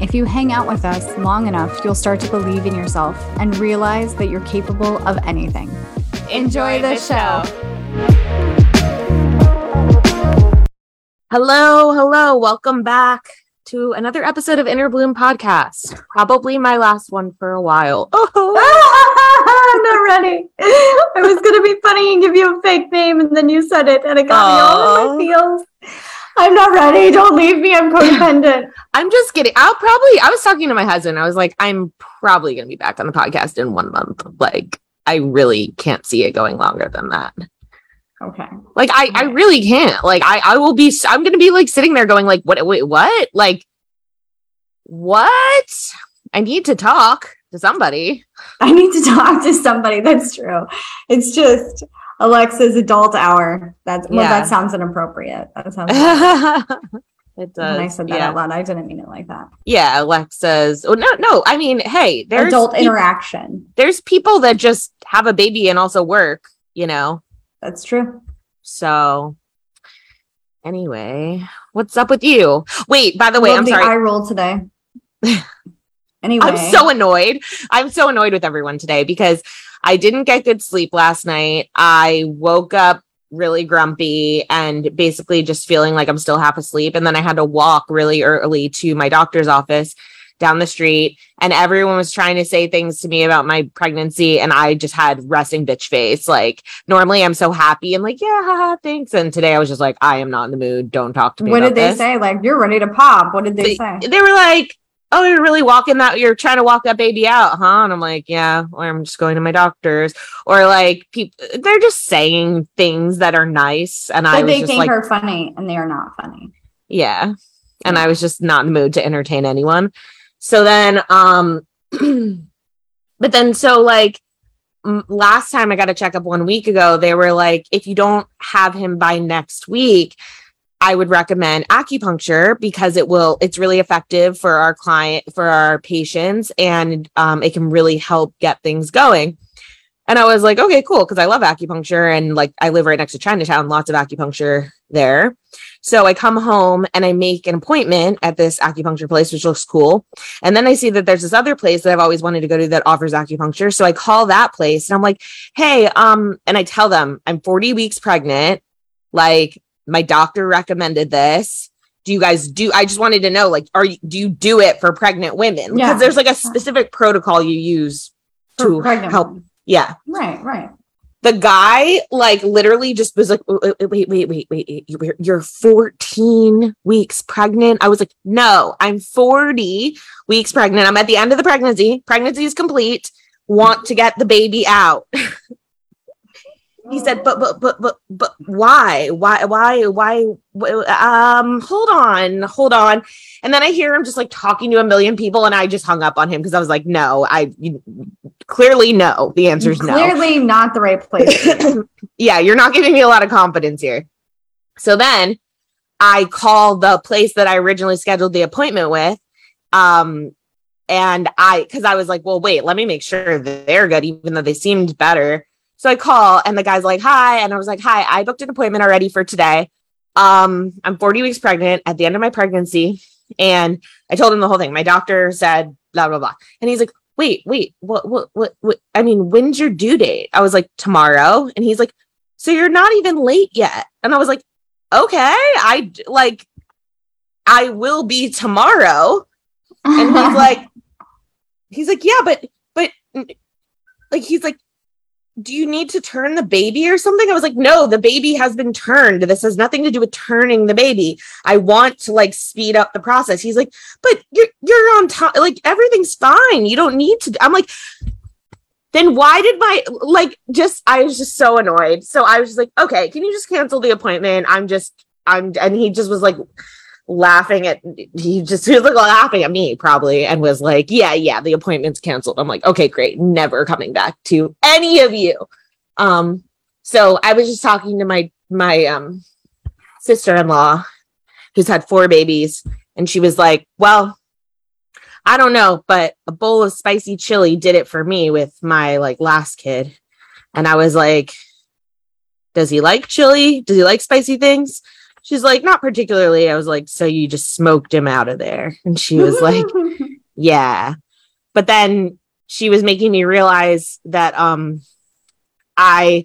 if you hang out with us long enough, you'll start to believe in yourself and realize that you're capable of anything. Enjoy, the, show. Hello, hello. Welcome back to another episode of Inner Bloom Podcast. Probably my last one for a while. Oh. I'm not ready. I was going to be funny and give you a fake name, and then you said it, and it got me all in my feels. I'm not ready. Don't leave me. I'm codependent. I'm just kidding. I'll probably, I was talking to my husband. I was like, I'm probably going to be back on the podcast in one month. Like, I really can't see it going longer than that. Okay. Like, I, I really can't. Like, I, I will be, I'm going to be like sitting there going, like, what, wait, what? Like, what? I need to talk to somebody. I need to talk to somebody. That's true. It's just, Alexa's adult hour. That's well, yeah. that sounds inappropriate. That sounds. it does. When I said that yeah. out loud, I didn't mean it like that. Yeah, Alexa's. Oh no, no. I mean, hey, there's adult interaction. There's people that just have a baby and also work. You know. That's true. So, anyway, what's up with you? Wait, by the way, I'm sorry. I rolled today. anyway, I'm so annoyed. I'm so annoyed with everyone today because I didn't get good sleep last night. I woke up really grumpy and basically just feeling like I'm still half asleep. And then I had to walk really early to my doctor's office down the street and everyone was trying to say things to me about my pregnancy and I just had resting bitch face. Like normally I'm so happy and like, yeah, haha, thanks. And today I was just like, I am not in the mood. Don't talk to me. What did they this. say? Like, you're ready to pop. What did they, they say? They were like, oh, you're really walking that, you're trying to walk that baby out, huh? And I'm like, yeah, or I'm just going to my doctor's. Or like people, they're just saying things that are nice. And I they think like, are funny and they are not funny. Yeah. And I was just not in the mood to entertain anyone. So then, um, but then, so like, last time I got a checkup one week ago, they were like, if you don't have him by next week, I would recommend acupuncture because it will, it's really effective for our client, for our patients, and um, it can really help get things going. And I was like, okay, cool, because I love acupuncture and like I live right next to Chinatown, lots of acupuncture there. So I come home and I make an appointment at this acupuncture place, which looks cool. And then I see that there's this other place that I've always wanted to go to that offers acupuncture. So I call that place and I'm like, hey, um, and I tell them I'm 40 weeks pregnant. Like my doctor recommended this. Do you guys do i just wanted to know like are you do you do it for pregnant women? Because there's like a specific protocol you use to help. women. yeah. Right right. The guy like literally just was like wait wait wait wait you're 14 weeks pregnant? I was like no i'm 40 weeks pregnant. I'm at the end of the pregnancy. Pregnancy is complete. Want to get the baby out he said but but but but but why? Why why why um hold on hold on. And then i hear him just like talking to a million people and i just hung up on him because i was like no i you, clearly no. The answer is no. Clearly not the right place yeah you're not giving me a lot of confidence here. So then i call the place that i originally scheduled the appointment with um and i because i was like well wait let me make sure they're good even though they seemed better so I call and the guy's like, hi. And I was like, hi, I booked an appointment already for today. Um, I'm 40 weeks pregnant at the end of my pregnancy. And I told him the whole thing. My doctor said, blah, blah, blah. And he's like, wait, wait, what, what, what, what? I mean, when's your due date? I was like, tomorrow. And he's like, so you're not even late yet. And I was like, okay, I like, I will be tomorrow. And he's like, he's like, yeah, but, but like, he's like, do you need to turn the baby or something? I was like, no, the baby has been turned. This has nothing to do with turning the baby. I want to like speed up the process. He's like, but you're you're on time. Like everything's fine. You don't need to. I'm like, then why did my like just I was just so annoyed. So I was just like, okay, can you just cancel the appointment? I'm just I'm and he just was like laughing at he just he was like laughing at me probably and was like yeah yeah the appointment's canceled. I'm like okay great. Never coming back to any of you. Um so i was just talking to my my um sister-in-law who's had four babies and she was like well i don't know but a bowl of spicy chili did it for me with my like last kid. And i was like does he like chili? Does he like spicy things she's like, not particularly. I was like, so you just smoked him out of there. And she was like, yeah. But then she was making me realize that um I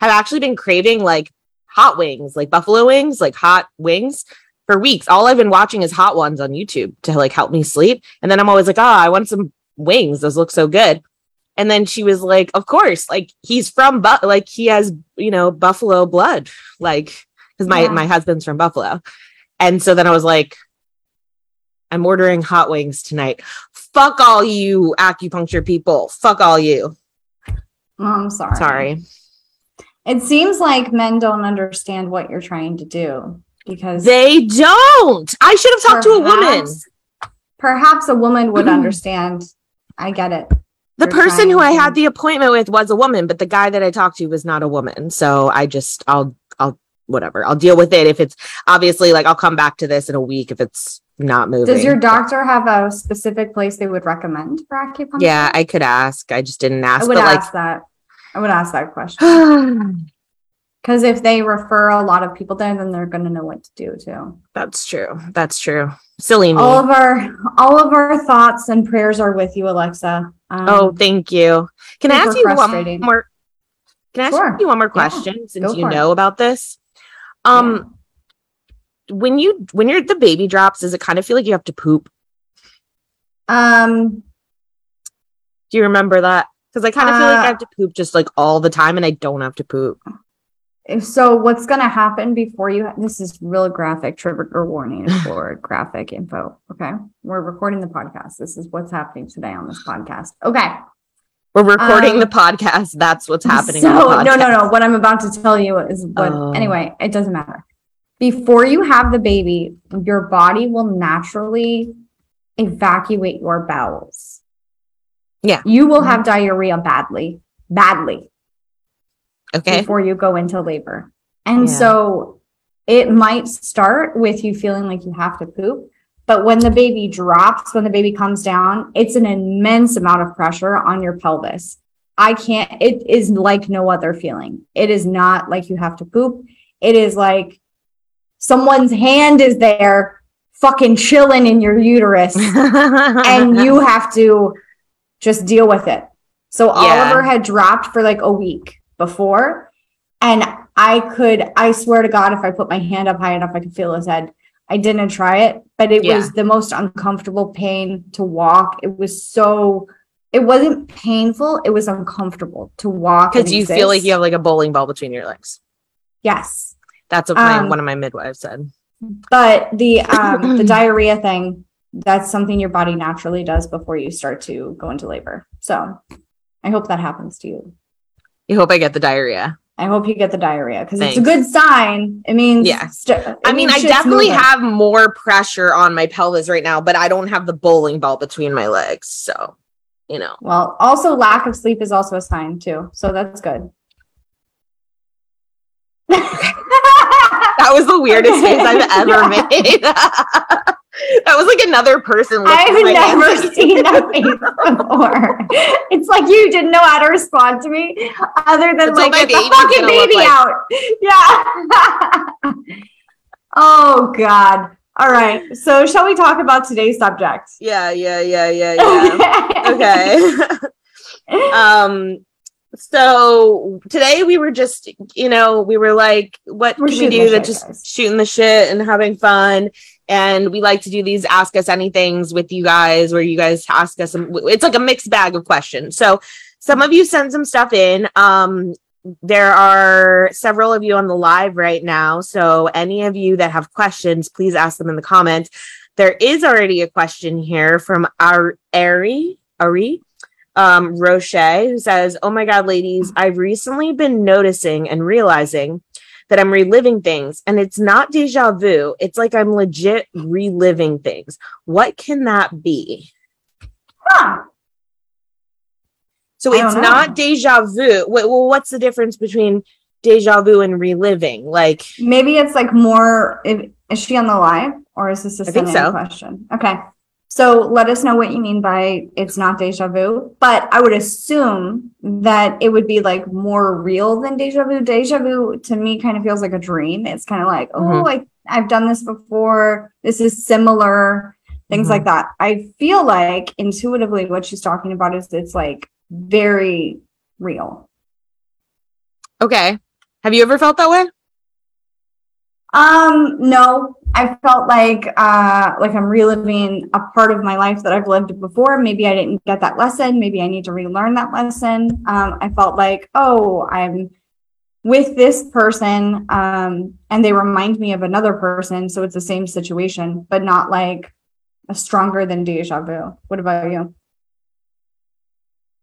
have actually been craving like hot wings, like buffalo wings, like hot wings for weeks. All I've been watching is hot ones on YouTube to like help me sleep. And then I'm always like, oh, I want some wings. Those look so good. And then she was like, of course, like he's from but like he has, you know, buffalo blood. Like because my yeah. my husband's from Buffalo. And so then I was like, I'm ordering hot wings tonight. Fuck all you acupuncture people. Fuck all you. Oh, I'm sorry. Sorry. It seems like men don't understand what you're trying to do because they don't. I should have talked perhaps, to a woman. Perhaps a woman would mm. understand. I get it. The you're person who I had the appointment with was a woman, but the guy that I talked to was not a woman. So I just I'll I'll whatever. I'll deal with it if it's obviously like I'll come back to this in a week if it's not moving. Does your doctor have a specific place they would recommend for acupuncture? Yeah, I could ask. I just didn't ask. I would ask like, that. I would ask that question. Because if they refer a lot of people there, then they're going to know what to do too. That's true. That's true. Silly me. All of our all of our thoughts and prayers are with you,Alexa. Um, oh, thank you. Can I ask you one more? Can I ask sure. you one more question yeah, since you know it. about this? Um, yeah. when you when you're the baby drops, does it kind of feel like you have to poop? Um, do you remember that? Because I kind of uh, feel like I uh, have to poop just like all the time, and I don't have to poop. So what's going to happen before you? This is real graphic trigger warning for graphic info. Okay, we're recording the podcast. This is what's happening today on this podcast. Okay, we're recording um, the podcast. That's what's happening. So no, no, no. What I'm about to tell you is what. Oh. Anyway, it doesn't matter. Before you have the baby, your body will naturally evacuate your bowels. Yeah, you will have mm-hmm. diarrhea badly, badly. Okay. Before you go into labor, and yeah. so it might start with you feeling like you have to poop but when the baby drops, when the baby comes down, it's an immense amount of pressure on your pelvis. I can't, it is like no other feeling. It is not like you have to poop. It is like someone's hand is there fucking chilling in your uterus and you have to just deal with it. So yeah. Oliver had dropped for like a week before and I could, I swear to God, if I put my hand up high enough, I could feel his head. I didn't try it, but it yeah. was the most uncomfortable pain to walk. It was so it wasn't painful, it was uncomfortable to walk. Because you feel like you have like a bowling ball between your legs. Yes. That's what my, um, one of my midwives said. But the um the diarrhea thing, that's something your body naturally does before you start to go into labor. So I hope that happens to you. You hope I get the diarrhea. I hope you get the diarrhea because it's a good sign. It means yeah. St- it I mean, I definitely moving. have more pressure on my pelvis right now, but I don't have the bowling ball between my legs. So, you know. Well, also lack of sleep is also a sign too. So that's good. that was the weirdest face I've ever made. that was like another person. I've never seen that face before. it's like you didn't know how to respond to me, other than like get the fucking baby like... out. Yeah. oh God. All right. So shall we talk about today's subject? Yeah, yeah, yeah, yeah, yeah. okay. um so today we were just you know we were like what we're can we do that just guys. shooting the shit and having fun and we like to do these ask us anythings with you guys where you guys ask us some, it's like a mixed bag of questions so some of you sent some stuff in. Um, there are several of you on the live right now. So, any of you that have questions, please ask them in the comments. There is already a question here from our Ari, Ari, um, Roche, who says, Oh my God, ladies, I've recently been noticing and realizing that I'm reliving things and it's not deja vu. It's like I'm legit reliving things. What can that be? Huh. So it's know. not deja vu. Well, what's the difference between deja vu and reliving? Like, Maybe it's like more. Is, is she on the live or is this a I think so. question? Okay. So let us know what you mean by it's not deja vu. But I would assume that it would be like more real than deja vu. Deja vu to me kind of feels like a dream. It's kind of like, oh, Mhm. like I've done this before. This is similar. Things Mhm. like that. I feel like intuitively what she's talking about is it's like very real. okay. Have you ever felt that way? Um, no, I felt like uh like I'm reliving a part of my life that I've lived before. Maybe I didn't get that lesson. Maybe I need to relearn that lesson. Um, I felt like, oh, I'm with this person, um, and they remind me of another person, so it's the same situation, but not like a stronger than deja vu. What about you?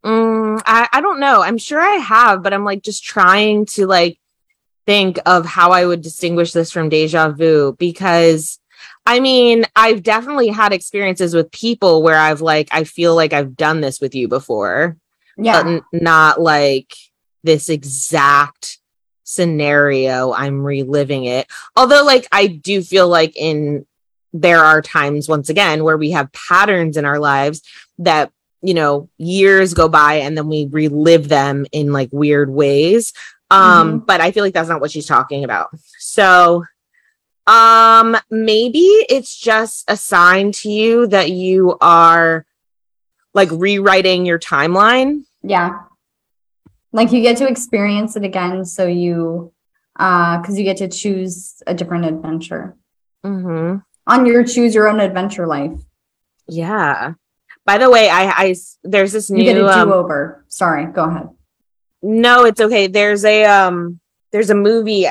Mm, I, I don't know. I'm sure I have, but I'm like just trying to like think of how I would distinguish this from deja vu because I mean, I've definitely had experiences with people where I've like, I feel like I've done this with you before, Yeah, but n- not like this exact scenario. I'm reliving it. Although, like, I do feel like in there are times, once again, where we have patterns in our lives that, you know, years go by and then we relive them in like weird ways. Um, but I feel like that's not what she's talking about. So, um, maybe it's just a sign to you that you are like rewriting your timeline. yeah. Like you get to experience it again, so you uh because you get to choose a different adventure. Mm-hmm. on your choose your own adventure life. Yeah. By the way, I I there's this You get new a um, do over. Sorry, go ahead. No, it's okay. There's a um there's a movie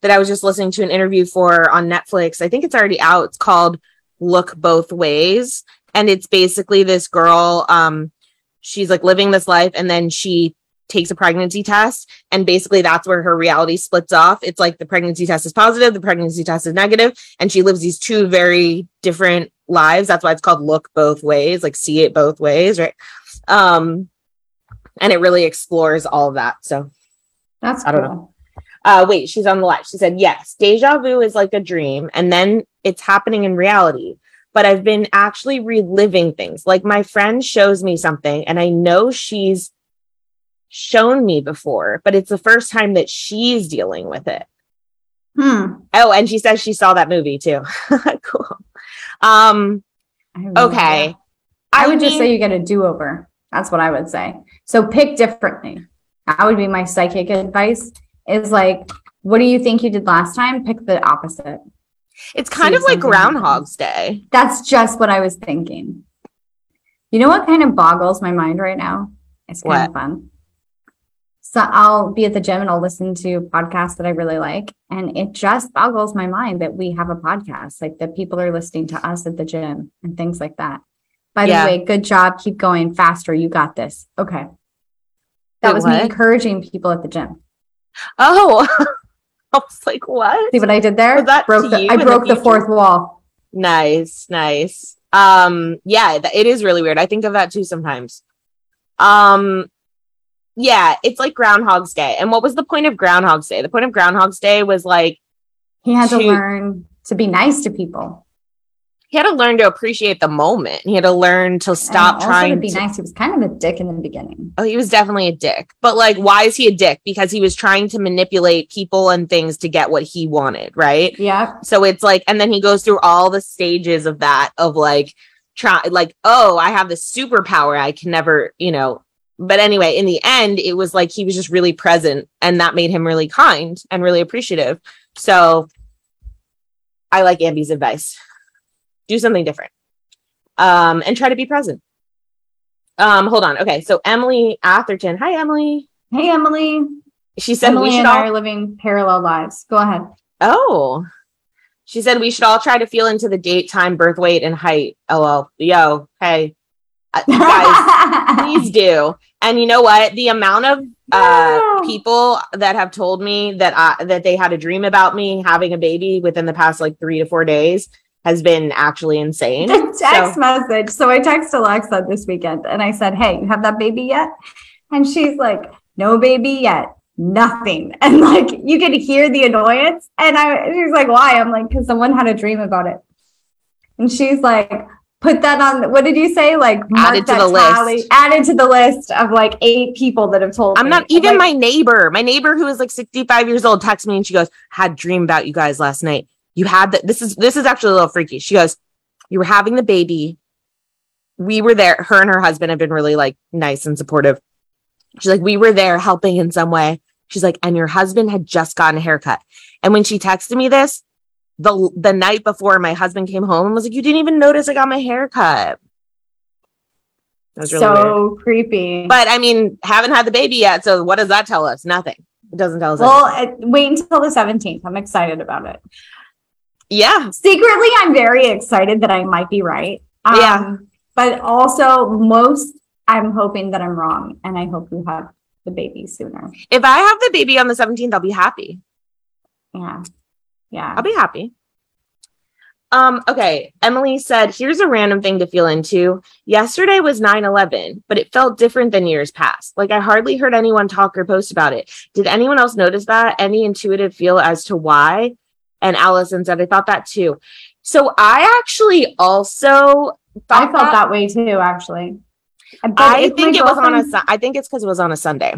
that I was just listening to an interview for on Netflix. I think it's already out. It's called Look Both Ways. And it's basically this girl, um, she's like living this life and then she takes a pregnancy test and basically that's where her reality splits off. It's like the pregnancy test is positive, the pregnancy test is negative, and she lives these two very different lives. That's why it's called Look Both Ways, like see it both ways, right? Um and it really explores all of that. So That's I don't cool. uh wait she's on the live she said yes deja vu is like a dream and then it's happening in reality but i've been actually reliving things like my friend shows me something and i know she's shown me before but it's the first time that she's dealing with it Hmm. oh and she says she saw that movie too cool um I okay idea. I would just say you get a do over. That's what I would say. So pick differently. That would be my psychic advice. Is like, what do you think you did last time? Pick the opposite. it's kind see of like groundhog's day That's just what I was thinking. You know what kind of boggles my mind right now? It's kind What? of fun. So I'll be at the gym and I'll listen to podcasts that I really like. And it just boggles my mind that we have a podcast, like that people are listening to us at the gym and things like that. By Yeah. the way, good job. Keep going faster. You got this. Okay. That Wait, was me encouraging people at the gym. oh i was like what See what I did there? Was that broke the, I in the broke the, fourth wall. Nice, nice. Um, yeah, it is really weird. I think of that too sometimes. Um, yeah, it's like Groundhog's Day. And what was the point of Groundhog's Day? The point of Groundhog's Day was like He had to To- learn to be nice to people. He had to learn to appreciate the moment. He had to learn to stop oh, also trying to be to. nice. He was kind of a dick in the beginning. Oh, he was definitely a dick. But like, why is he a dick? Because he was trying to manipulate people and things to get what he wanted, right? Yeah. So it's like, and then he goes through all the stages of that of like try like, oh, I have this superpower. I can never, you know. But anyway, in the end, it was like he was just really present and that made him really kind and really appreciative. So I like Ambi's advice. Do something different. Um, and try to be present. Um, hold on. Okay, so Emily Atherton. Hi, Emily. Hey, Emily. She said Emily we should and I are living parallel lives. Go ahead. Oh, she said we should all try to feel into the date, time, birth weight, and height. LL. Yo, hey, Uh, guys, please do. And you know what? The amount of uh Yeah. people that have told me that I that they had a dream about me having a baby within the past like three to four days has been actually insane. Text So- message. So I texted Alexa this weekend and I said, Hey, you have that baby yet? And she's like, No baby yet. Nothing. And like you could hear the annoyance. And I she's like, Why? I'm like, because someone had a dream about it. And she's like, put that on what did you say? Like Added to the list. Added to the list of like eight people that have told I'm me. not even Like, my neighbor. My neighbor who is like 65 years old texts me and she goes, "Had dream about you guys last night. You had that. This is this is actually a little freaky." She goes, "You were having the baby. We were there. Her and her husband have been really like nice and supportive. She's like, we were there helping in some way. She's like, and your husband had just gotten a haircut. And when she texted me this, the the night before, my husband came home and was like, "You didn't even notice I got my hair cut." That was weird. so creepy. But I mean, haven't had the baby yet. So what does that tell us? Nothing. It doesn't tell us. well, it, wait until the 17th. I'm excited about it. Yeah. secretly i'm very excited that i might be right um, Yeah. but also most i'm hoping that i'm wrong and i hope you have the baby sooner If I have the baby on the 17th, I'll be happy. yeah yeah I'll be happy. Um, okay. Emily said, here's a random thing to feel into. Yesterday was 9-11, but it felt different than years past. Like I hardly heard anyone talk or post about it. Did anyone else notice that? Any intuitive feel as to why? And Allison said, I thought that too. So I actually also i felt that way too actually But I think it was on a. I think it's because it was on a Sunday.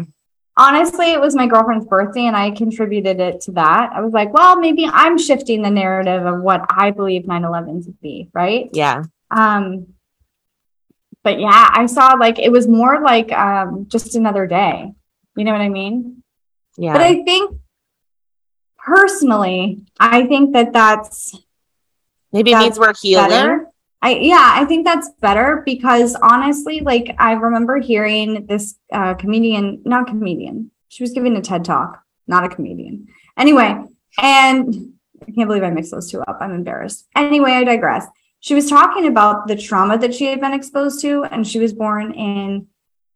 honestly it was my girlfriend's birthday and i contributed it to that i was like well maybe i'm shifting the narrative of what i believe 9-11 to be right Yeah, um but yeah i saw like it was more like um just another day you know what i mean yeah. But I think personally, I think that that's Maybe it that's needs work healing. better. I yeah, I think that's better because honestly, like I remember hearing this uh, comedian, not comedian, she was giving a TED talk, not a comedian. Anyway, and I can't believe I mixed those two up. I'm embarrassed. Anyway, I digress. She was talking about the trauma that she had been exposed to, and she was born in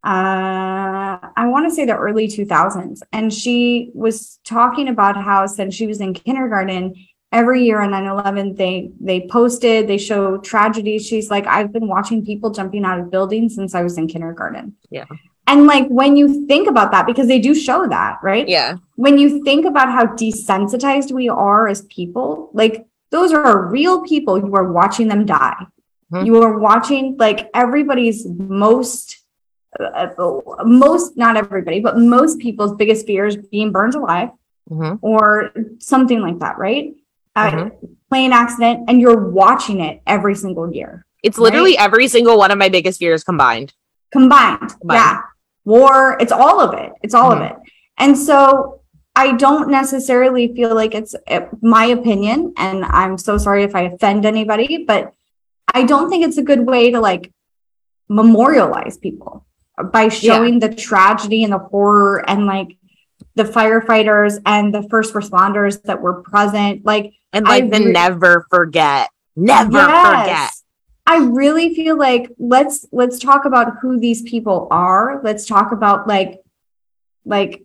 uh I want to say the early 2000s and she was talking about how since she was in kindergarten every year on 9-11 they they posted they show tragedies. She's like i've been watching people jumping out of buildings since i was in kindergarten. Yeah. and like when you think about that because they do show that right? Yeah, when you think about how desensitized we are as people like those are real people you are watching them die. Mhm. you are watching like everybody's most most not everybody but most people's biggest fear is being burned alive Mhm. or something like that right uh, Mhm. plane accident and you're watching it every single year it's literally every single one of my biggest fears combined. combined. Combined. Yeah. War, it's all of it. It's all Mhm. of it. And so I don't necessarily feel like it's uh, my opinion. And I'm so sorry if I offend anybody, but I don't think it's a good way to like memorialize people by showing the tragedy and the horror and like the firefighters and the first responders that were present. Like, And I like the re- never forget, never forget. I really feel like let's let's talk about who these people are. Let's talk about like like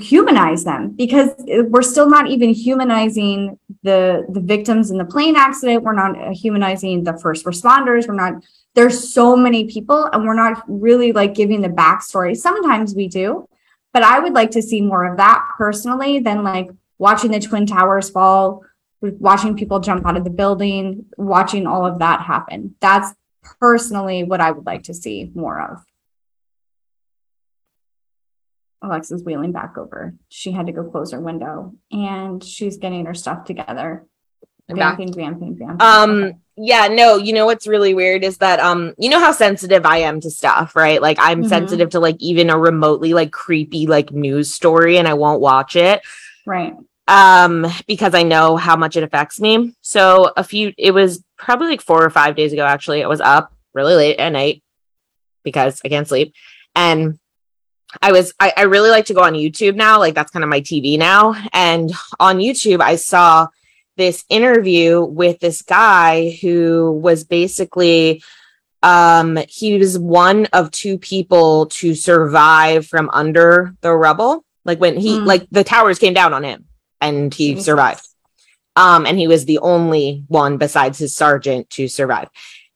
humanize them because we're still not even humanizing the the victims in the plane accident. We're not humanizing the first responders. We're not there's so many people and we're not really like giving the backstory. Sometimes we do, but I would like to see more of that personally than like watching the twin towers fall watching people jump out of the building, watching all of that happen. That's personally what I would like to see more of. Alexa's wheeling back over. She had to go close her window and she's getting her stuff together. Vamping, vamping, vamping. Um, Okay. yeah, no, you know what's really weird is that um, you know how sensitive I am to stuff, right? Like I'm Mhm. sensitive to like even a remotely like creepy like news story and I won't watch it. Right. um because i know how much it affects me so a few it was probably like four or five days ago actually i was up really late at night because I can't sleep. And I was I, I really like to go on YouTube now, like that's kind of my TV now. And on YouTube, I saw this interview with this guy who was basically um he was one of two people to survive from under the rubble like when he Mm. like the towers came down on him and he Jesus. survived um and he was the only one besides his sergeant to survive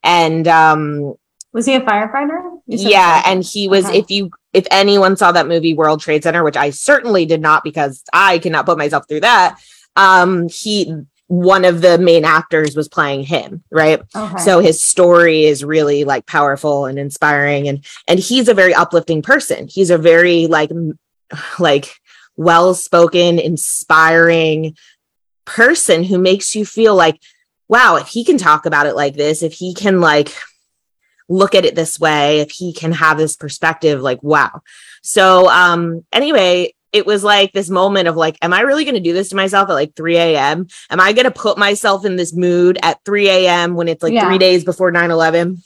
and um Was he a firefighter? Yeah firefighter. and he was Okay. if you if anyone saw that movie world trade center which i certainly did not because i cannot put myself through that um he one of the main actors was playing him right okay. so his story is really like powerful and inspiring and and he's a very uplifting person he's a very like m- like well spoken inspiring person who makes you feel like wow if he can talk about it like this if he can like look at it this way if he can have this perspective like wow. So um anyway it was like this moment of like am i really going to do this to myself at like 3 a.m am i going to put myself in this mood at 3 a.m when it's like Yeah. three days before 9-11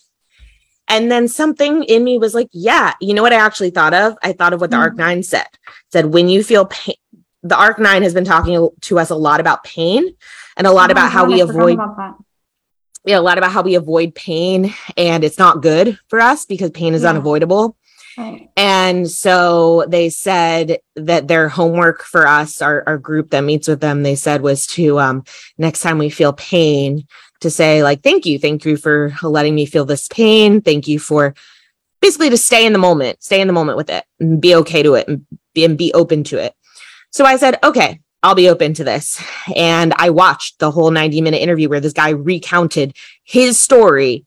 and then something in me was like yeah you know what i actually thought of? I thought of what the Hmm. arc 9 said. Said when you feel pain the arc 9 has been talking to us a lot about pain and a lot Oh about my how we I avoid that. yeah, a lot about how we avoid pain and it's not good for us because pain is Yeah. unavoidable. Right. And so they said that their homework for us, our, our group that meets with them, they said was to um next time we feel pain, to say like, thank you, thank you for letting me feel this pain. Thank you for basically to stay in the moment, stay in the moment with it and be okay to it and be, and be open to it. So I said, okay, I'll be open to this. And I watched the whole 90 minute interview where this guy recounted his story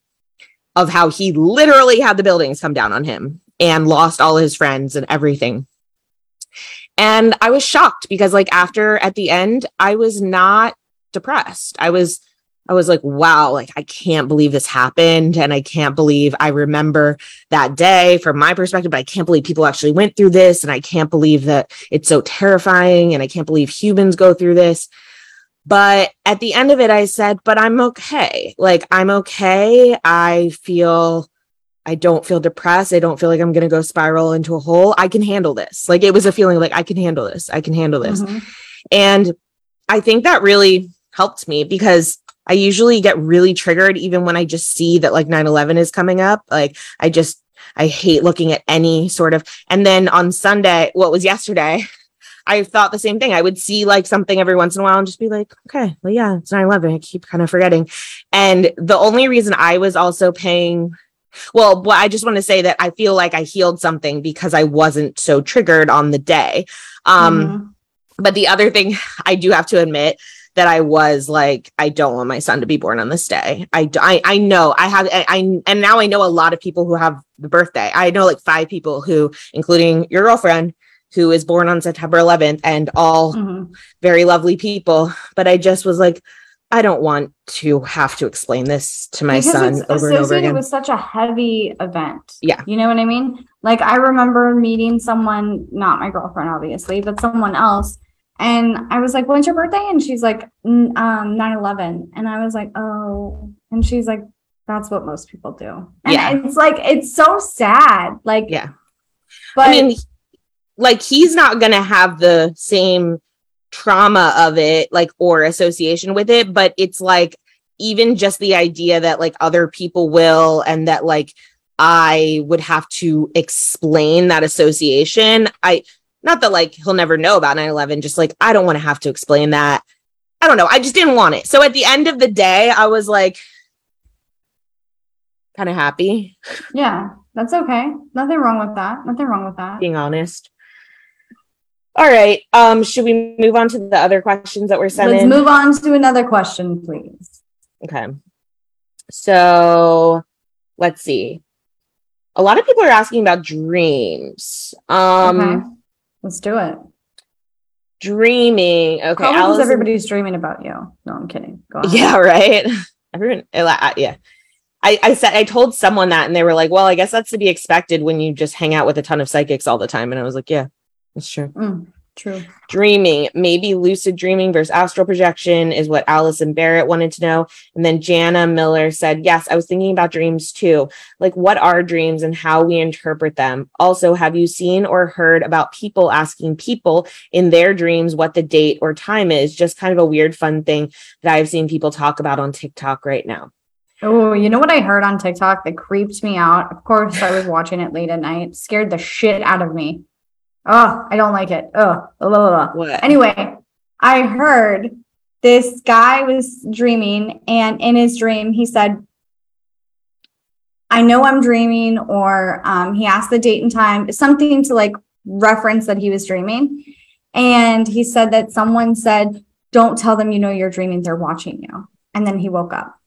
of how he literally had the buildings come down on him and lost all his friends and everything. And I was shocked because like after at the end, I was not depressed. I was I was like, wow, like I can't believe this happened. And I can't believe I remember that day from my perspective, but I can't believe people actually went through this. And I can't believe that it's so terrifying. And I can't believe humans go through this. But at the end of it, I said, but I'm okay. Like, I'm okay. I feel, I don't feel depressed. I don't feel like I'm going to go spiral into a hole. I can handle this. Like, it was a feeling like I can handle this. I can handle this. Mhm. And I think that really helped me because I usually get really triggered even when I just see that like 9 11 is coming up. Like, I just, I hate looking at any sort of. And then on Sunday, what was yesterday, I thought the same thing. I would see like something every once in a while and just be like, okay, well, yeah, it's 9 11. I keep kind of forgetting. And the only reason I was also paying well, well, I just want to say that I feel like I healed something because I wasn't so triggered on the day. Um, Mhm. but the other thing I do have to admit that I was like, I don't want my son to be born on this day. I, I, I know I have, I, I, and now I know a lot of people who have the birthday. I know like five people who, including your girlfriend, who is born on September 11th and all Mhm. very lovely people. But I just was like, I don't want to have to explain this to my Because son it's over and over again. with such a heavy event. Yeah. You know what I mean? Like I remember meeting someone, not my girlfriend, obviously, but someone else. And I was like, when's your birthday? And she's like, "N- um, 9-11. And I was like, oh. And she's like, that's what most people do. And Yeah. it's like, it's so sad. Like, Yeah. but I mean, like he's not going to have the same trauma of it, like, or association with it, but it's like even just the idea that like other people will and that like I would have to explain that association. I, not that like he'll never know about 9 11, just like I don't want to have to explain that. I don't know. I just didn't want it. So at the end of the day, I was like, kind of happy, yeah, that's okay. Nothing wrong with that. Nothing wrong with that. being honest. All right. Um, should we move on to the other questions that were sent Let's in? move on to another question, please. Okay. So let's see. A lot of people are asking about dreams. Um okay. Let's do it. dreaming. Okay. Because Allison- everybody's dreaming about you. No, I'm kidding. Go on. Yeah, right. Everyone yeah. I, I said I told someone that and they were like, well, I guess that's to be expected when you just hang out with a ton of psychics all the time. And I was like, yeah, that's true. Mm. True. Dreaming, maybe lucid dreaming versus astral projection is what Allison Barrett wanted to know. And then Jana Miller said, Yes, I was thinking about dreams too. Like, what are dreams and how we interpret them? Also, have you seen or heard about people asking people in their dreams what the date or time is? Just kind of a weird, fun thing that I've seen people talk about on TikTok right now. Oh, you know what I heard on TikTok that creeped me out? Of course, I was watching it late at night, scared the shit out of me. Oh, I don't like it. Oh, blah, blah, blah. Anyway, I heard this guy was dreaming, and in his dream, he said, I know I'm dreaming, or um, he asked the date and time, something to like reference that he was dreaming. And he said that someone said, Don't tell them you know you're dreaming, they're watching you. And then he woke up.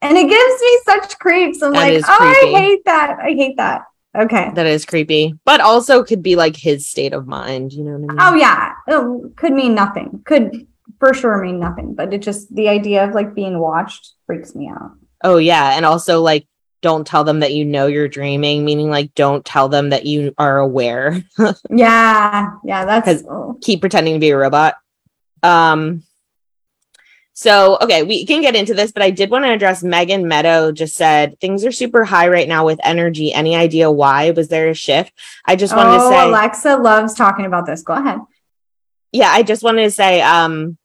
And it gives me such creeps. I'm that like, oh, I hate that. I hate that. Okay. That is creepy, but also could be like his state of mind. You know what I mean? Oh, yeah. It could mean nothing. Could for sure mean nothing, but it just, the idea of like being watched freaks me out. Oh, yeah. And also, like, don't tell them that you know you're dreaming, meaning like, don't tell them that you are aware. yeah. Yeah. That's oh. keep pretending to be a robot. Um, so, okay, we can get into this, but I did want to address Megan Meadow just said things are super high right now with energy. Any idea why? Was there a shift? I just wanted oh, to say Alexa loves talking about this. Go ahead. Yeah, I just wanted to say, um,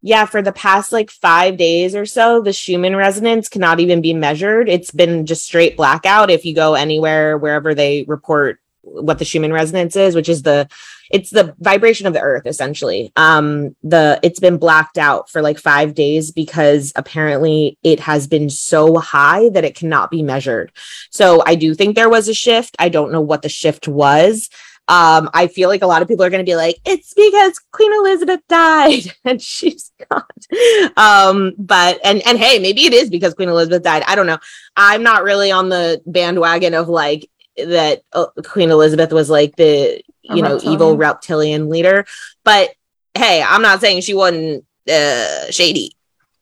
yeah, for the past like five days or so, the Schumann resonance cannot even be measured. It's been just straight blackout. If you go anywhere, wherever they report what the Schumann resonance is, which is the it's the vibration of the earth essentially. Um the it's been blacked out for like 5 days because apparently it has been so high that it cannot be measured. So I do think there was a shift. I don't know what the shift was. Um, I feel like a lot of people are going to be like, it's because Queen Elizabeth died and she's gone. Um, but and and hey, maybe it is because Queen Elizabeth died. I don't know. I'm not really on the bandwagon of like that uh, Queen Elizabeth was like the you know reptilian. evil reptilian leader, but hey, I'm not saying she wasn't uh, shady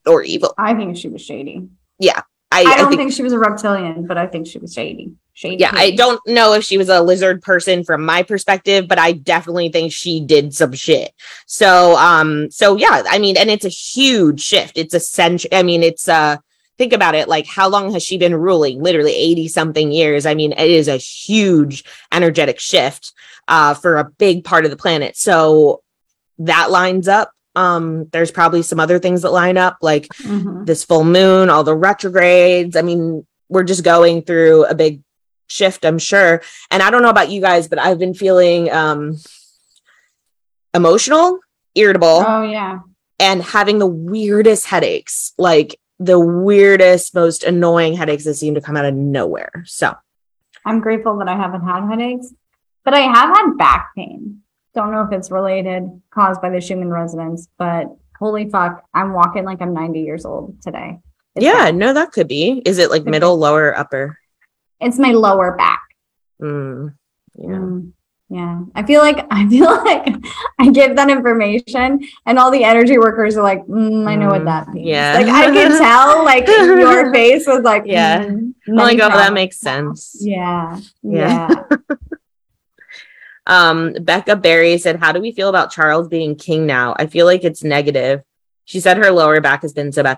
or evil. I think she was shady. Yeah, I, I don't I think, think, she was a reptilian, but I think she was shady. Shady. Yeah, I don't know if she was a lizard person from my perspective, but I definitely think she did some shit. So, um, so yeah, I mean, and it's a huge shift. It's a century. I mean, it's uh think about it like how long has she been ruling? Literally 80 something years. I mean it is a huge energetic shift uh, for a big part of the planet. So that lines up. Um there's probably some other things that line up like mm-hmm. this full moon all the retrogrades. I mean we're just going through a big shift i'm sure. And i don't know about you guys but i've been feeling um emotional irritable oh yeah. and having the weirdest headaches. Like the weirdest, most annoying headaches that seem to come out of nowhere. So I'm grateful that I haven't had headaches, but I have had back pain. Don't know if it's related, caused by the Schumann resonance, but holy fuck, I'm walking like I'm 90 years old today. It's yeah, bad. no, that could be. Is it like middle, lower, upper? It's my lower back. Mm, yeah. Mm. Yeah. I feel like I feel like I give that information and all the energy workers are like, mm, I know what that means. Yeah. Like I can tell like your face was like, yeah. Mm, like, oh, that makes sense. Yeah. Yeah. yeah. um, Becca Berry said, How do we feel about Charles being king now? I feel like it's negative. She said her lower back has been so bad.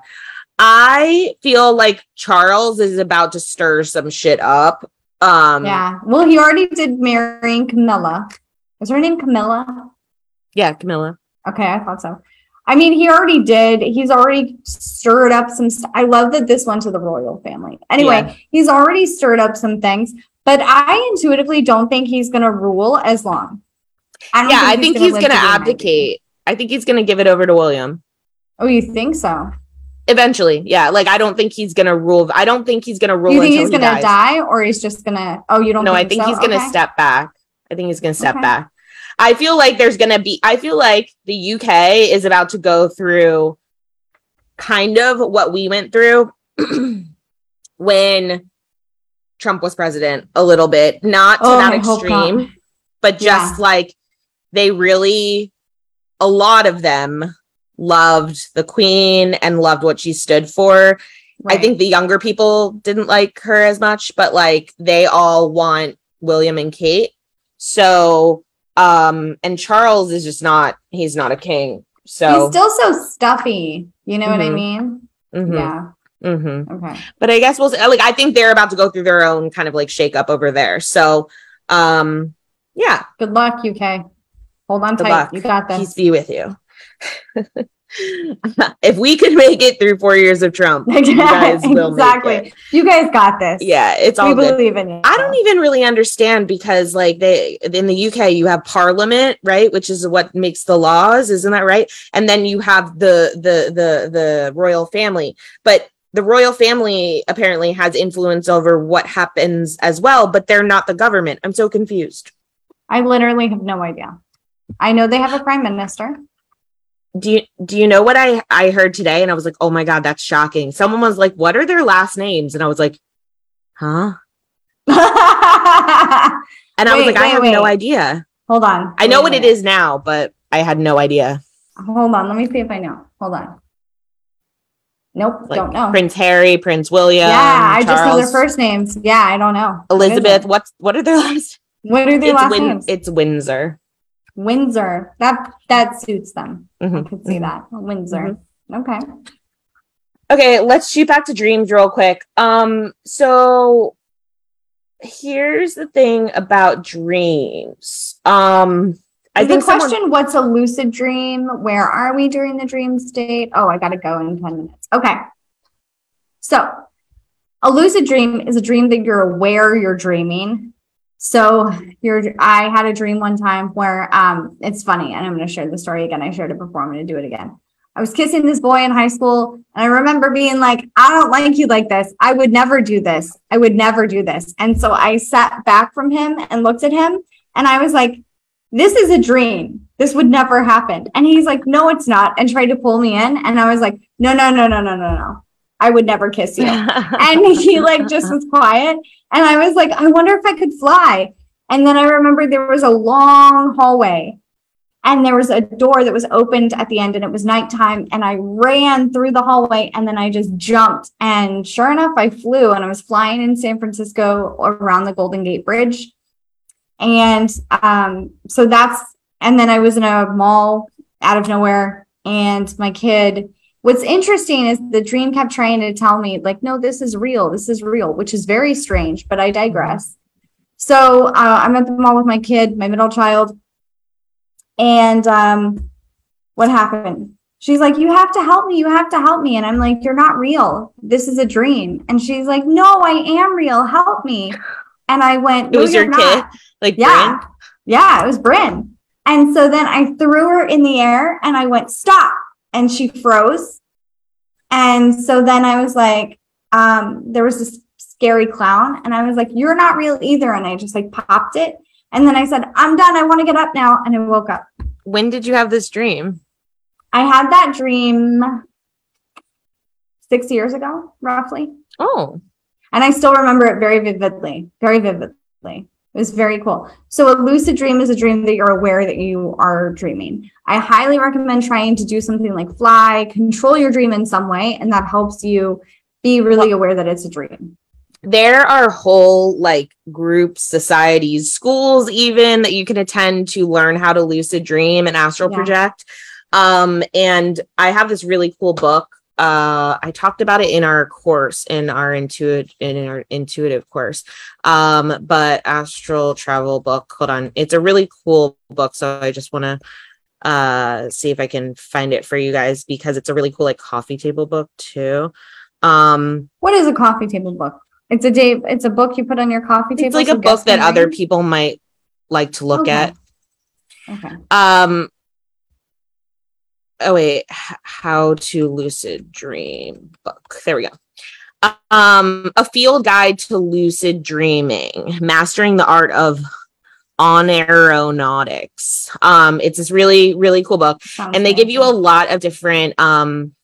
I feel like Charles is about to stir some shit up. Um, yeah. Well, he already did marrying Camilla. Is her name Camilla? Yeah, Camilla. Okay, I thought so. I mean, he already did. He's already stirred up some. St- I love that this went to the royal family. Anyway, yeah. he's already stirred up some things, but I intuitively don't think he's going to rule as long. I yeah, I think he's going to abdicate. I think he's going to give it over to William. Oh, you think so? Eventually, yeah. Like I don't think he's gonna rule. I don't think he's gonna rule. You think he's gonna he die, or he's just gonna? Oh, you don't? No, think I think so? he's gonna okay. step back. I think he's gonna step okay. back. I feel like there's gonna be. I feel like the UK is about to go through kind of what we went through when Trump was president. A little bit, not to oh, that extreme, but just yeah. like they really, a lot of them loved the queen and loved what she stood for. Right. I think the younger people didn't like her as much, but like they all want William and Kate. So Um, and Charles is just not, he's not a king. So He's still so stuffy. You know what I Mhm. mean? Mhm, Yeah. mhm. Okay. but I guess we'll see. like I think they're about to go through their own kind of like shakeup over there. So um yeah, Good luck, UK. Hold on Good tight. luck. You got this. peace be with you. if we could make it through four years of Trump, you guys will exactly. make it. You guys got this. Yeah, it's all we good. believe in you. I don't even really understand because like they in the UK you have parliament, right, which is what makes the laws, isn't that right? And then you have the the the the royal family. But the royal family apparently has influence over what happens as well, but they're not the government. I'm so confused. I literally have no idea. I know they have a prime minister. Do you do you know what I I heard today and I was like, "Oh my god, that's shocking." Someone was like, "What are their last names?" And I was like, "Huh?" And I was Wait, like, "I wait, have no idea." Hold on. I know what it now, but I had no idea. Hold on. Let me see if I know. Hold on. Nope. Like, don't know. Prince Harry, Prince William. yeah, I just know their first names. Yeah, I don't know. Elizabeth. What's what are their last? What are their It's last Win- names? it's Windsor. Windsor. That that suits them. I Mhm, could see mhm. that. Windsor. Okay. Okay, let's shoot back to dreams real quick. Um, so here's the thing about dreams. Um, I Is think the someone- question what's a lucid dream? Where are we during the dream state? Oh, I gotta go in 10 minutes. Okay. So a lucid dream is a dream that you're aware you're dreaming. So you're I had a dream one time where um it's funny, and I'm gonna share the story again. I shared it before, I'm gonna do it again. I was kissing this boy in high school, and I remember being like, I don't like you like this. I would never do this. I would never do this. And so I sat back from him and looked at him, and I was like, this is a dream. This would never happen. And he's like, no, it's not. And tried to pull me in. And I was like, no, no, no, no, no, no, no. I would never kiss you. and he like just was quiet. And I was like, I wonder if I could fly. And then I remember there was a long hallway and there was a door that was opened at the end and it was nighttime. And I ran through the hallway and then I just jumped. And sure enough, I flew and I was flying in San Francisco around the Golden Gate Bridge. And um, so that's, and then I was in a mall out of nowhere, and my kid. What's interesting is the dream kept trying to tell me, like, no, this is real. This is real, which is very strange, but I digress. So uh, I'm at the mall with my kid, my middle child. And um, what happened? She's like, You have to help me. You have to help me. And I'm like, You're not real. This is a dream. And she's like, No, I am real. Help me. And I went, It was your not." kid? like Yeah. Bryn? Yeah, it was Bryn. And so then I threw her in the air and I went, stop. And she froze. And so then I was like, um, there was this scary clown. And I was like, you're not real either. And I just like popped it. And then I said, I'm done. I want to get up now. And I woke up. When did you have this dream? I had that dream six years ago, roughly. Oh, And I still remember it very vividly, very vividly. It was very cool. So a lucid dream is a dream that you're aware that you are dreaming. I highly recommend trying to do something like fly, control your dream in some way, and that helps you be really aware that it's a dream. there are whole like groups, societies, schools, even that you can attend to learn how to lucid dream and astral Yeah. project. Um, and I have this really cool book. Uh, I talked about it in our course, in our intuitive, in our intuitive course. Um, but astral travel book. Hold on, it's a really cool book. So I just want to uh see if I can find it for you guys because it's a really cool like coffee table book too. Um, What is a coffee table book? It's a day. It's a book you put on your coffee table. it's like so a book that other people might like to look Okay. at Okay. um oh wait how to lucid dream book. There we go. Um a field guide to lucid dreaming mastering the art of Oneironautics. Um it's this really really cool book Sounds and they give you a lot of different um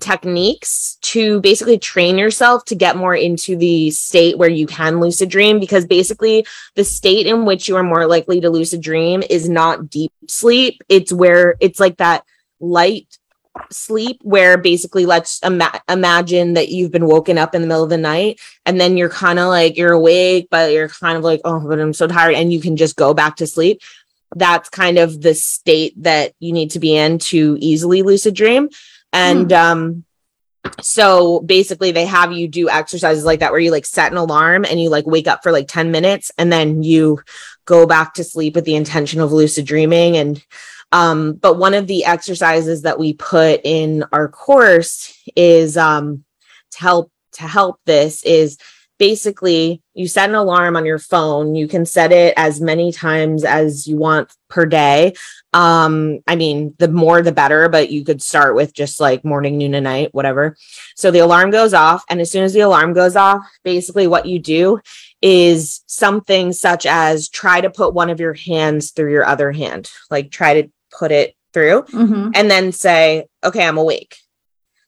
techniques to basically train yourself to get more into the state where you can lucid dream because basically the state in which you are more likely to lucid dream is not deep sleep. It's where it's like that light sleep where basically let's ima- imagine that you've been woken up in the middle of the night and then you're kind of like you're awake but you're kind of like oh but i'm so tired and you can just go back to sleep. That's kind of the state that you need to be in to easily lucid dream and um so basically they have you do exercises like that where you like set an alarm and you like wake up for like 10 minutes and then you go back to sleep with the intention of lucid dreaming. And um but one of the exercises that we put in our course is um to help to help this is basically you set an alarm on your phone. You can set it as many times as you want per day um i mean the more the better but you could start with just like morning noon and night whatever. So the alarm goes off and as soon as the alarm goes off basically what you do is something such as try to put one of your hands through your other hand like try to put it through Mhm. and then say okay i'm awake.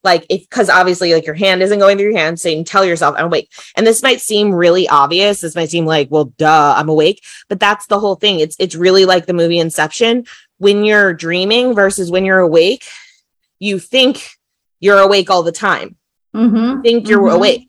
Like if because obviously like your hand isn't going through your hand so you can tell yourself i'm awake. And this might seem really obvious. This might seem like well duh i'm awake. But that's the whole thing. It's it's really like the movie inception when you're dreaming versus when you're awake you think you're awake all the time. Mhm. think you're Mhm. awake.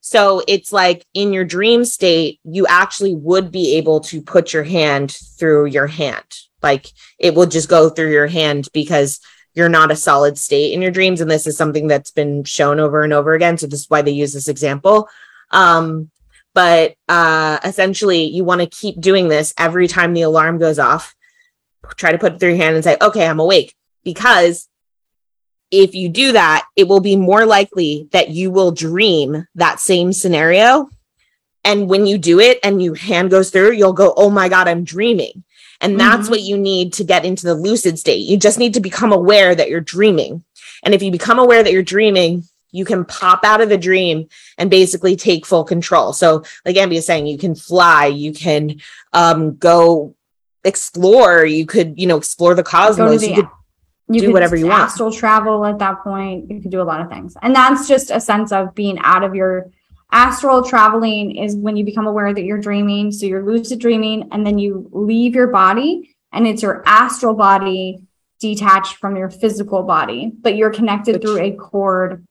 So it's like in your dream state you actually would be able to put your hand through your hand. Like it will just go through your hand because you're not a solid state in your dreams. And this is something that's been shown over and over again. So this is why they use this example. Um but uh essentially you want to keep doing this every time the alarm goes off try to put it through your hand and say okay i'm awake. Because if you do that it will be more likely that you will dream that same scenario. And when you do it and your hand goes through you'll go oh my god i'm dreaming. And that's Mhm. what you need to get into the lucid state. You just need to become aware that you're dreaming. And if you become aware that you're dreaming you can pop out of the dream and basically take full control. So like ambi is saying you can fly you can um go explore. You could you know explore the cosmos. the- you could you do could whatever you want. astral travel at that point. You could do a lot of things. And that's just a sense of being out of your astral traveling is when you become aware that you're dreaming. So you're lucid dreaming and then you leave your body and it's your astral body detached from your physical body but you're connected Which- through a cord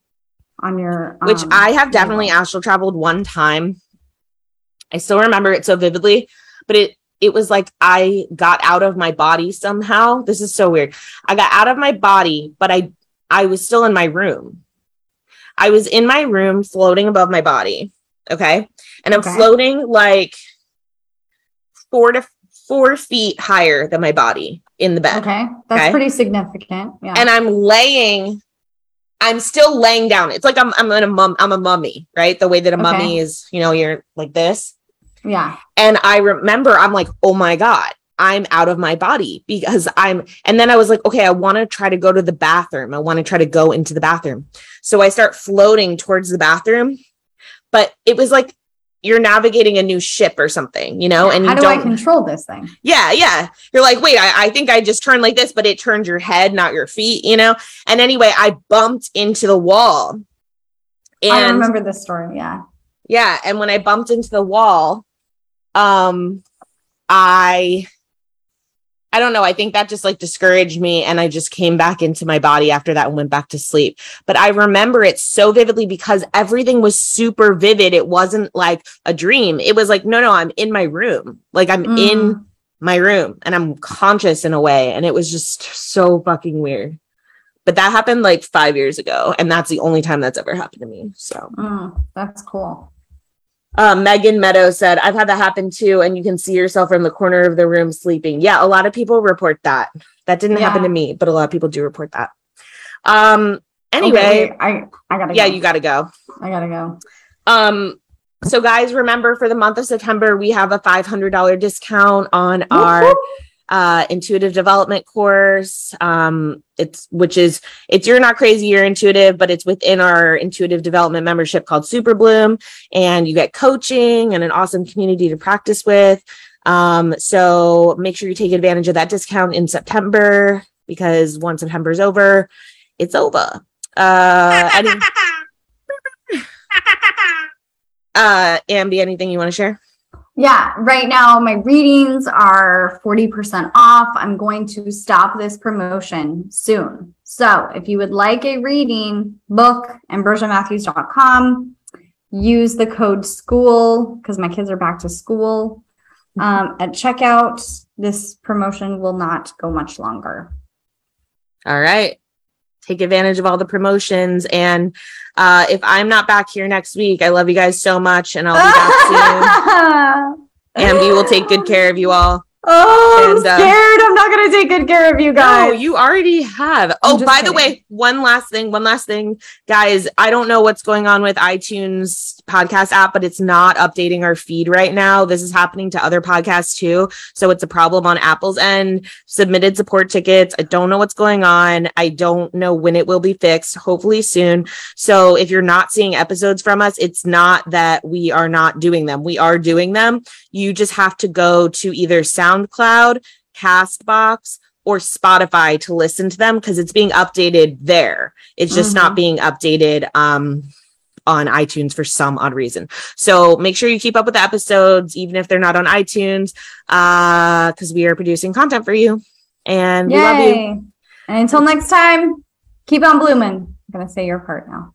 on your which um, I have definitely astral traveled one time. I still remember it so vividly, but it it was like I got out of my body somehow. This is so weird. I got out of my body, but I I was still in my room. I was in my room floating above my body. Okay. And I'm Okay. floating like four to four feet higher than my body in the bed. okay that's Okay. pretty significant yeah and I'm laying, I'm still laying down. It's like I'm I'm in a mum, I'm a mummy, right? The way that a Okay. mummy is, you know, you're like this. Yeah And I remember I'm like, oh my God, I'm out of my body because I'm, and then I was like, okay, I want to try to go to the bathroom. I want to try to go into the bathroom. So I start floating towards the bathroom, but it was like you're navigating a new ship or something, you know, and you how do don't i control this thing yeah, yeah. You're like, wait, I, I think I just turned like this, but it turned your head, not your feet, you know? And anyway, I bumped into the wall. i remember this story yeah yeah, and when I bumped into the wall, um, I I don't know, I think that just like discouraged me and I just came back into my body after that and went back to sleep. But I remember it so vividly because everything was super vivid. It wasn't like a dream. It was like, no, no, I'm in my room. Like I'm Mm. in my room and I'm conscious in a way. And it was just so fucking weird. But that happened like five years ago. And that's the only time that's ever happened to me. So Mm, that's cool um, Megan Meadow said, I've had that happen too. And you can see yourself from the corner of the room sleeping. Yeah, a lot of people report that. That didn't happen to me, but a lot of people do report that. Um, anyway, Okay, i i gotta yeah, go. you got to go. i gotta go Um, so guys, remember for the month of September, we have a $500 discount on our uh intuitive development course um it's which is it's you're not crazy you're intuitive but it's within our intuitive development membership called super bloom and you get coaching and an awesome community to practice with. Um so make sure you take advantage of that discount in september because once september's over it's over. Uh any uh ambi anything you want to share Yeah, right now my readings are 40% off. I'm going to stop this promotion soon. So if you would like a reading, book ambrosiamatthews.com. Use the code school because my kids are back to school. Um, at checkout, this promotion will not go much longer. All right. Take advantage of all the promotions. And uh, if I'm not back here next week, I love you guys so much and I'll be back soon. And we will take good care of you all. Oh, and, I'm uh, scared. Uh, I'm not going to take good care of you guys. No, you already have. Oh, by kidding. the way, one last thing, one last thing, guys. I don't know what's going on with iTunes podcast app, but it's not updating our feed right now. This is happening to other podcasts too. So it's a problem on Apple's end. Submitted support tickets. I don't know what's going on. I don't know when it will be fixed. Hopefully soon. So if you're not seeing episodes from us, it's not that we are not doing them. We are doing them. You just have to go to either Sound SoundCloud, Castbox, or Spotify to listen to them because it's being updated there. It's just mm-hmm. not being updated um, on iTunes for some odd reason. So make sure you keep up with the episodes, even if they're not on iTunes, because uh, we are producing content for you. And Yay. we love you. And until next time, keep on blooming. I'm going to say your part now.